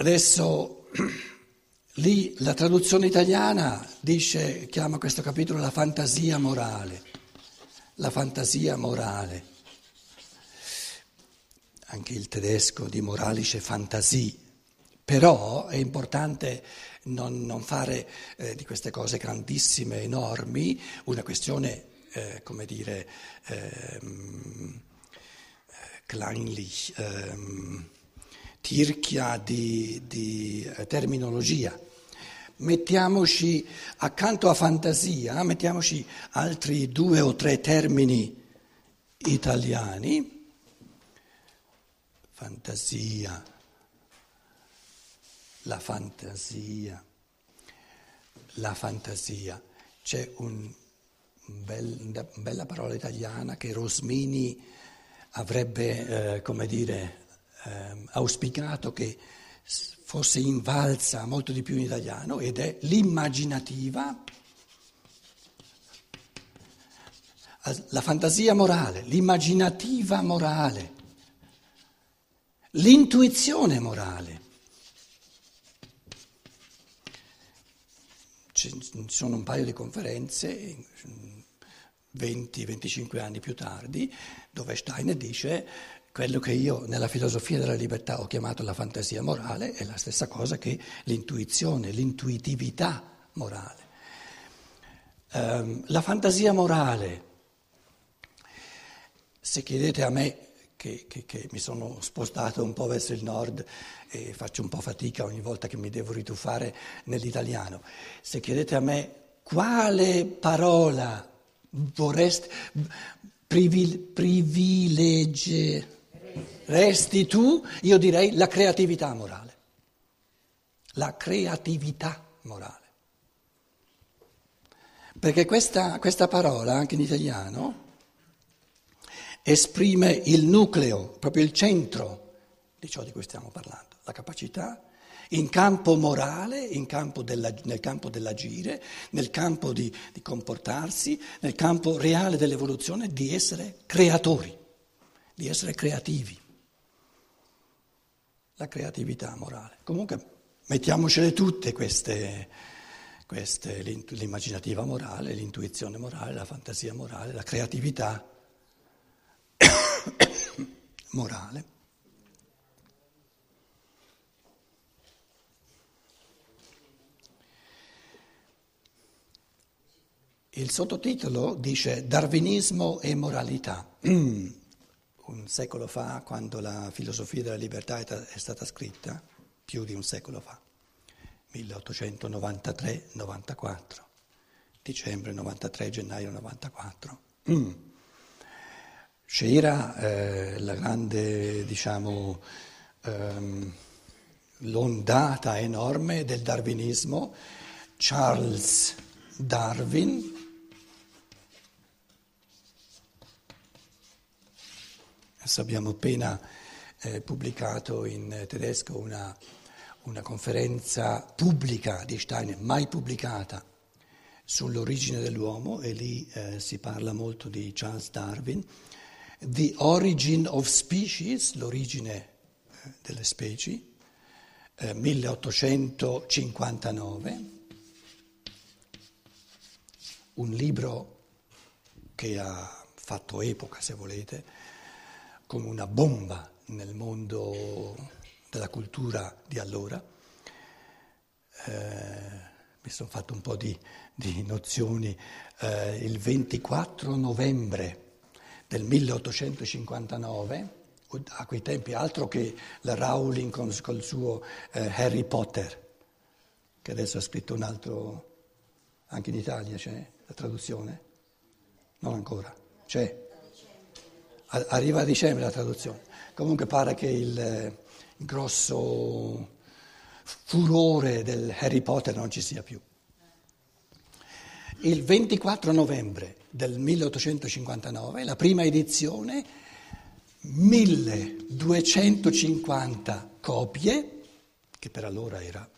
Adesso lì la traduzione italiana dice, chiama questo capitolo la fantasia morale, la fantasia morale. Anche il tedesco di moralische fantasie. Però è importante non, non fare eh, di queste cose grandissime, enormi, una questione, eh, come dire, ehm, eh, kleinlich. Tirchia di, di eh, terminologia. Mettiamoci accanto a fantasia, mettiamoci altri due o tre termini italiani. Fantasia, la fantasia, la fantasia. C'è un bel, una bella parola italiana che Rosmini avrebbe, eh, come dire, eh, auspicato che fosse invalsa molto di più in italiano ed è l'immaginativa, la fantasia morale, l'immaginativa morale, l'intuizione morale. Ci sono un paio di conferenze 20-25 anni più tardi dove Steiner dice quello che io nella filosofia della libertà ho chiamato la fantasia morale è la stessa cosa che l'intuizione, l'intuitività morale. Um, la fantasia morale, se chiedete a me, che, che, che, mi sono spostato un po' verso il nord e faccio un po' fatica ogni volta che mi devo rituffare nell'italiano, se chiedete a me quale parola vorreste privilegiare, resti tu, io direi la creatività morale. La creatività morale. Perché questa, questa parola, anche in italiano, esprime il nucleo, proprio il centro di ciò di cui stiamo parlando, la capacità in campo morale, in campo della, nel campo dell'agire, nel campo di, di comportarsi, nel campo reale dell'evoluzione, di essere creatori, di essere creativi la creatività morale. Comunque mettiamocele tutte queste, queste, l'immaginativa morale, l'intuizione morale, la fantasia morale, la creatività morale. Il sottotitolo dice Darwinismo e moralità. Un secolo fa, quando la filosofia della libertà è stata scritta, più di un secolo fa, 1893-94, dicembre 93, gennaio 94. Mm. C'era eh, la grande, diciamo, ehm, l'ondata enorme del darwinismo, Charles Darwin, Adesso abbiamo appena eh, pubblicato in tedesco una, una, conferenza pubblica di Steiner, mai pubblicata, sull'origine dell'uomo e lì eh, si parla molto di Charles Darwin. The Origin of Species, l'origine eh, delle specie, 1859, eh, un libro che ha fatto epoca, se volete, come una bomba nel mondo della cultura di allora. Eh, mi sono fatto un po' di, di nozioni. Eh, il 24 novembre del 1859, a quei tempi altro che la Rowling con, il suo eh, Harry Potter, che adesso ha scritto un altro, anche in Italia c'è la traduzione? Non ancora, c'è arriva a dicembre la traduzione. Comunque pare che il, il grosso furore del Harry Potter non ci sia più. Il 24 novembre del 1859, la prima edizione, 1250 copie, che per allora era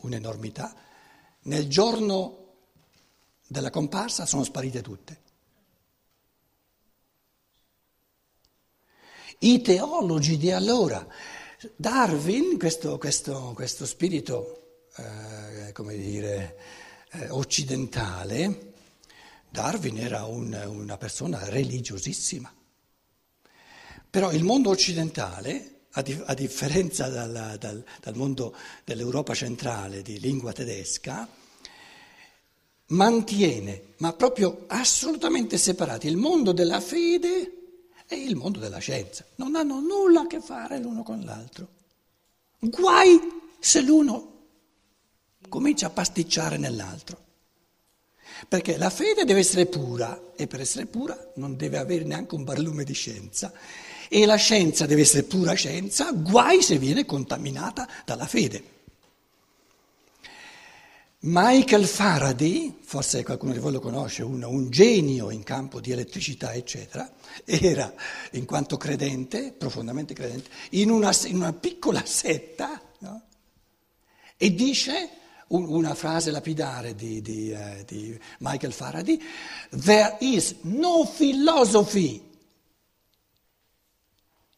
un'enormità, nel giorno della comparsa sono sparite tutte. I teologi di allora Darwin, questo, questo, questo spirito, eh, come dire, eh, occidentale, Darwin era un, una persona religiosissima. Però il mondo occidentale, a, di, a differenza dal, dal, dal mondo dell'Europa centrale di lingua tedesca, mantiene, ma proprio assolutamente separati, il mondo della fede e il mondo della scienza. Non hanno nulla a che fare l'uno con l'altro. Guai se l'uno comincia a pasticciare nell'altro. Perché la fede deve essere pura e per essere pura non deve avere neanche un barlume di scienza. E la scienza deve essere pura scienza, guai se viene contaminata dalla fede. Michael Faraday, forse qualcuno di voi lo conosce, un, un, genio in campo di elettricità, eccetera, era, in quanto credente, profondamente credente, in una, in una piccola setta no? e dice un, una frase lapidare di, di, uh, di Michael Faraday, There is no philosophy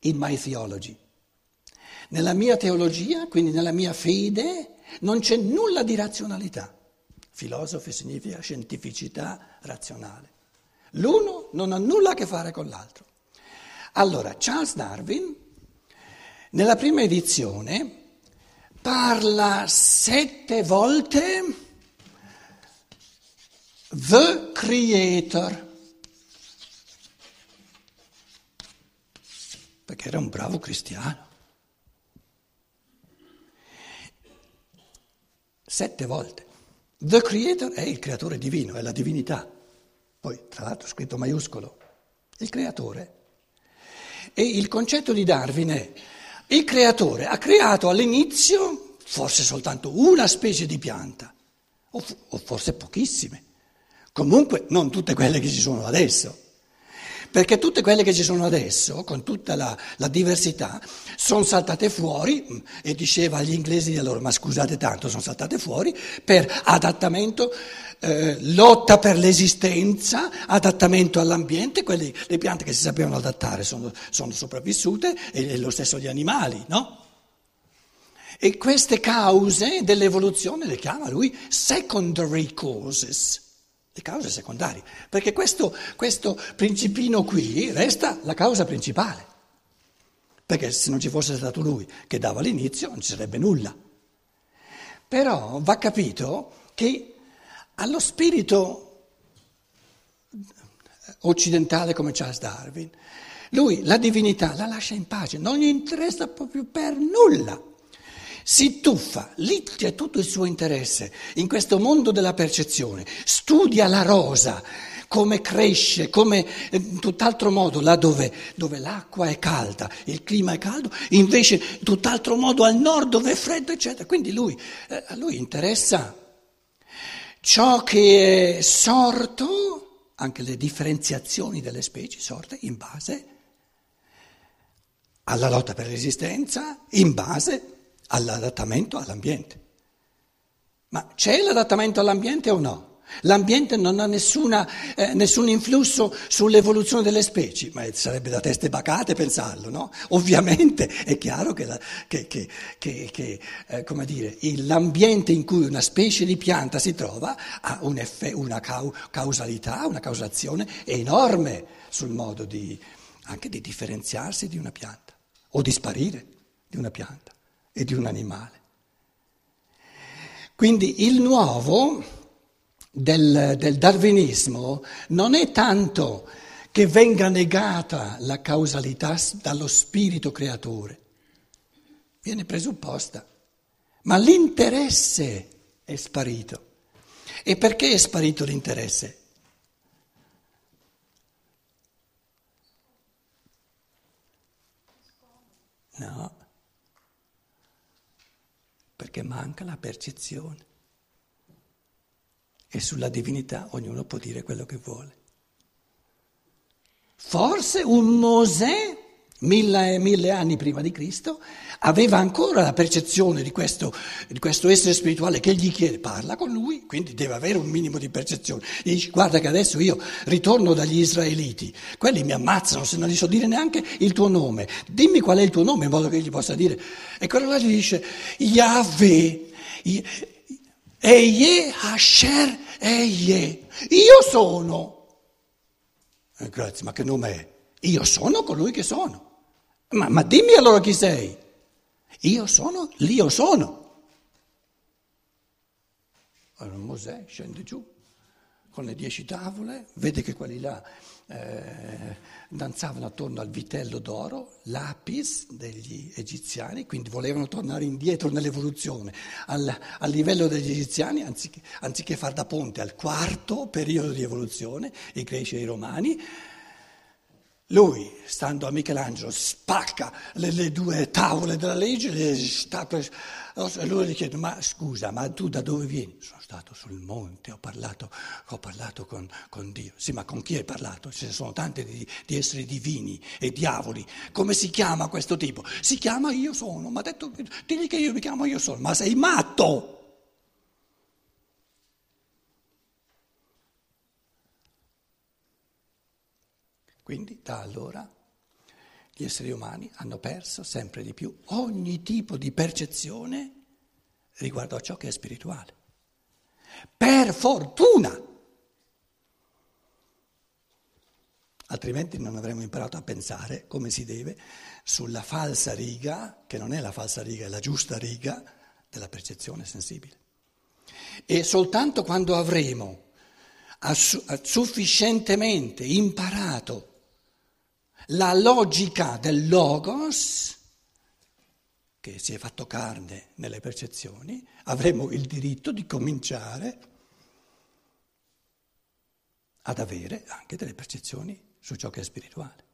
in my theology. Nella mia teologia, quindi nella mia fede, non c'è nulla di razionalità. Filosofi significa scientificità razionale. L'uno non ha nulla a che fare con l'altro. Allora, Charles Darwin, nella prima edizione, parla sette volte The Creator. Perché era un bravo cristiano. Sette volte. The Creator è il creatore divino, è la divinità. Poi, tra l'altro, scritto maiuscolo, il creatore. E il concetto di Darwin è il creatore ha creato all'inizio forse soltanto una specie di pianta, o, forse pochissime. Comunque non tutte quelle che ci sono adesso. Perché tutte quelle che ci sono adesso, con tutta la, la diversità, sono saltate fuori, e diceva agli inglesi di allora, ma scusate tanto, sono saltate fuori per adattamento, eh, lotta per l'esistenza, adattamento all'ambiente, quelle, le piante che si sapevano adattare sono, sono sopravvissute, e, e lo stesso gli animali, no? E queste cause dell'evoluzione le chiama lui secondary causes le cause secondarie, perché questo, questo principino qui resta la causa principale, perché se non ci fosse stato lui che dava l'inizio non ci sarebbe nulla. Però va capito che allo spirito occidentale come Charles Darwin, lui la divinità la lascia in pace, non gli interessa proprio per nulla si tuffa, lì c'è tutto il suo interesse, in questo mondo della percezione, studia la rosa, come cresce, come in tutt'altro modo, là dove, dove, l'acqua è calda, il clima è caldo, invece in tutt'altro modo al nord dove è freddo, eccetera. Quindi lui, eh, a lui interessa ciò che è sorto, anche le differenziazioni delle specie sorte in base alla lotta per l'esistenza, in base all'adattamento all'ambiente. Ma c'è l'adattamento all'ambiente o no? L'ambiente non ha nessuna, eh, nessun influsso sull'evoluzione delle specie, ma sarebbe da teste bacate pensarlo, no? Ovviamente è chiaro che, la, che, che, che eh, dire, l'ambiente in cui una specie di pianta si trova ha un effe, una causalità, una causazione enorme sul modo di, anche di differenziarsi di una pianta o di sparire di una pianta e di un animale. Quindi il nuovo del, del darwinismo non è tanto che venga negata la causalità dallo spirito creatore, viene presupposta, ma l'interesse è sparito. E perché è sparito l'interesse? No, perché manca la percezione. E sulla divinità ognuno può dire quello che vuole. Forse un Mosè mille e mille anni prima di Cristo, aveva ancora la percezione di questo, di questo, essere spirituale che gli chiede, parla con lui, quindi deve avere un minimo di percezione. E dice, guarda che adesso io ritorno dagli israeliti, quelli mi ammazzano se non gli so dire neanche il tuo nome, dimmi qual è il tuo nome in modo che gli possa dire. E quello là gli dice, Yahweh, Eye Asher Eye, io sono. Eh, grazie, ma che nome è? Io sono colui che sono. Ma, ma dimmi allora chi sei. Io sono l'io sono. Allora Mosè scende giù con le dieci tavole, vede che quelli là eh, danzavano attorno al vitello d'oro, l'apis degli egiziani, quindi volevano tornare indietro nell'evoluzione al, al livello degli egiziani, anziché, anziché far da ponte al quarto periodo di evoluzione, i greci e i romani. Lui, stando a Michelangelo, spacca le, le due tavole della legge, e lui gli chiede, ma scusa, ma tu da dove vieni? Sono stato sul monte, ho parlato, ho parlato con, con, Dio. Sì, ma con chi hai parlato? Ce ne sono tanti di, di, esseri divini e diavoli. Come si chiama questo tipo? Si chiama Io sono, ma ha detto, digli che io mi chiamo Io sono, ma sei matto! Quindi da allora gli esseri umani hanno perso sempre di più ogni tipo di percezione riguardo a ciò che è spirituale. Per fortuna! Altrimenti non avremmo imparato a pensare come si deve sulla falsa riga, che non è la falsa riga, è la giusta riga della percezione sensibile. E soltanto quando avremo sufficientemente imparato la logica del logos, che si è fatto carne nelle percezioni, avremo il diritto di cominciare ad avere anche delle percezioni su ciò che è spirituale.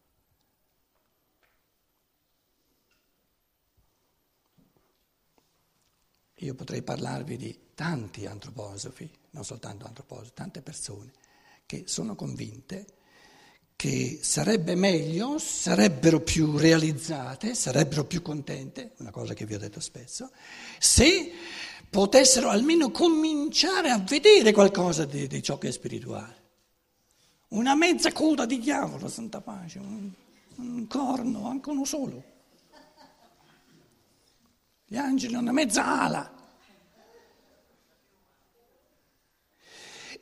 Io potrei parlarvi di tanti antroposofi, non soltanto antroposofi, tante persone che sono convinte che sarebbe meglio, sarebbero più realizzate, sarebbero più contente, una cosa che vi ho detto spesso, se potessero almeno cominciare a vedere qualcosa di, di ciò che è spirituale. Una mezza coda di diavolo, santa pace, un, un corno, anche uno solo. Gli angeli, una mezza ala.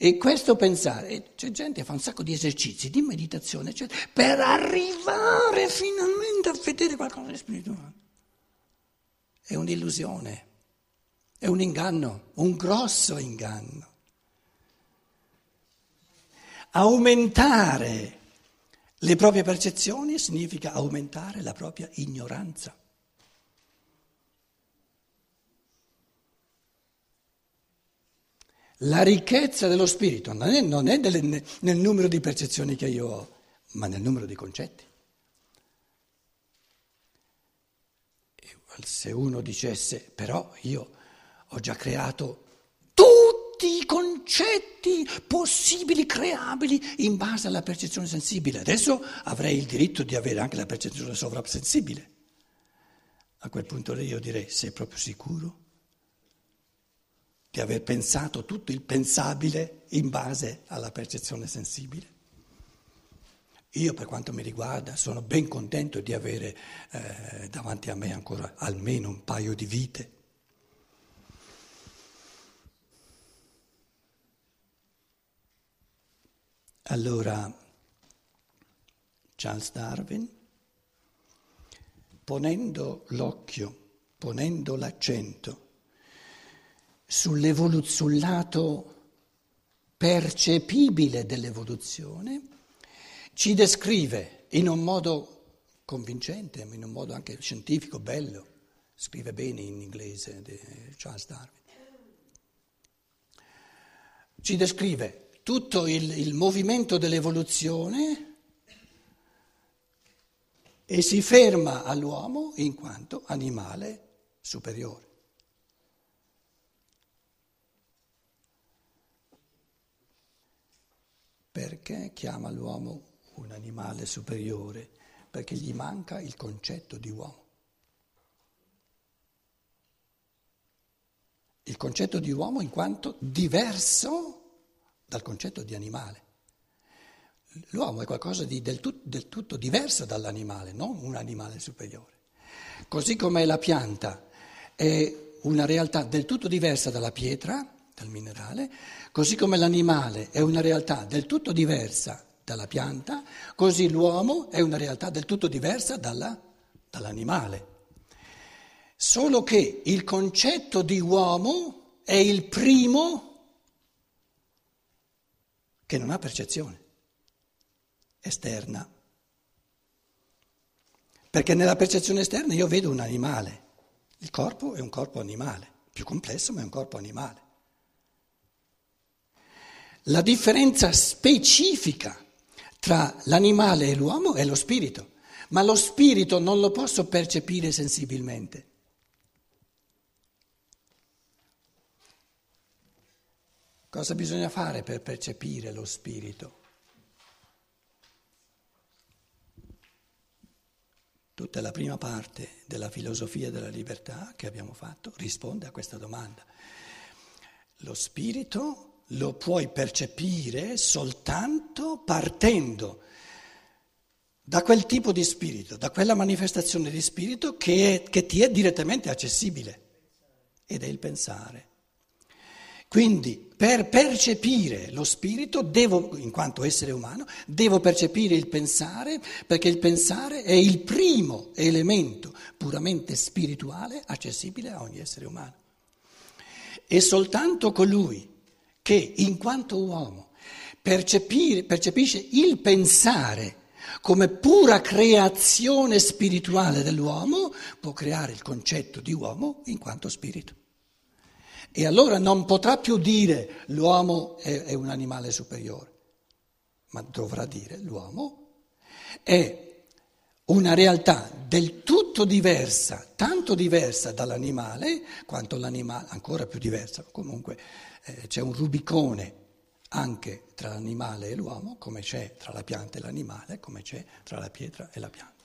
E questo pensare, c'è gente che fa un sacco di esercizi, di meditazione, eccetera, per arrivare finalmente a vedere qualcosa di spirituale. È un'illusione, è un inganno, un grosso inganno. Aumentare le proprie percezioni significa aumentare la propria ignoranza. La ricchezza dello spirito non è, nel numero di percezioni che io ho, ma nel numero di concetti. Se uno dicesse, però io ho già creato tutti i concetti possibili, creabili, in base alla percezione sensibile, adesso avrei il diritto di avere anche la percezione sovrasensibile. A quel punto io direi, sei proprio sicuro? Di aver pensato tutto il pensabile in base alla percezione sensibile. Io per quanto mi riguarda sono ben contento di avere eh, davanti a me ancora almeno un paio di vite. Allora, Charles Darwin, ponendo l'occhio, ponendo l'accento sul lato percepibile dell'evoluzione, ci descrive in un modo convincente, in un modo anche scientifico, bello, scrive bene in inglese Charles Darwin, ci descrive tutto il, il movimento dell'evoluzione e si ferma all'uomo in quanto animale superiore. Perché chiama l'uomo un animale superiore? perché gli manca il concetto di uomo. Il concetto di uomo in quanto diverso dal concetto di animale. L'uomo è qualcosa di del, tut, del tutto diverso dall'animale, non un animale superiore. Così come la pianta è una realtà del tutto diversa dalla pietra, dal minerale, così come l'animale è una realtà del tutto diversa dalla pianta, così l'uomo è una realtà del tutto diversa dalla, dall'animale. Solo che il concetto di uomo è il primo che non ha percezione esterna. Perché nella percezione esterna io vedo un animale, il corpo è un corpo animale, più complesso ma è un corpo animale. La differenza specifica tra l'animale e l'uomo è lo spirito, ma lo spirito non lo posso percepire sensibilmente. Cosa bisogna fare per percepire lo spirito? Tutta la prima parte della filosofia della libertà che abbiamo fatto risponde a questa domanda. Lo spirito lo puoi percepire soltanto partendo da quel tipo di spirito, da quella manifestazione di spirito che, è, che ti è direttamente accessibile ed è il pensare. Quindi per percepire lo spirito, devo, in quanto essere umano, devo percepire il pensare, perché il pensare è il primo elemento puramente spirituale accessibile a ogni essere umano. E soltanto colui che, in quanto uomo, percepisce il pensare come pura creazione spirituale dell'uomo, può creare il concetto di uomo in quanto spirito. E allora non potrà più dire l'uomo è, è un animale superiore, ma dovrà dire l'uomo è una realtà del tutto diversa, tanto diversa dall'animale, quanto l'animale, ancora più diversa. Comunque eh, c'è un rubicone anche tra l'animale e l'uomo, come c'è tra la pianta e l'animale, come c'è tra la pietra e la pianta.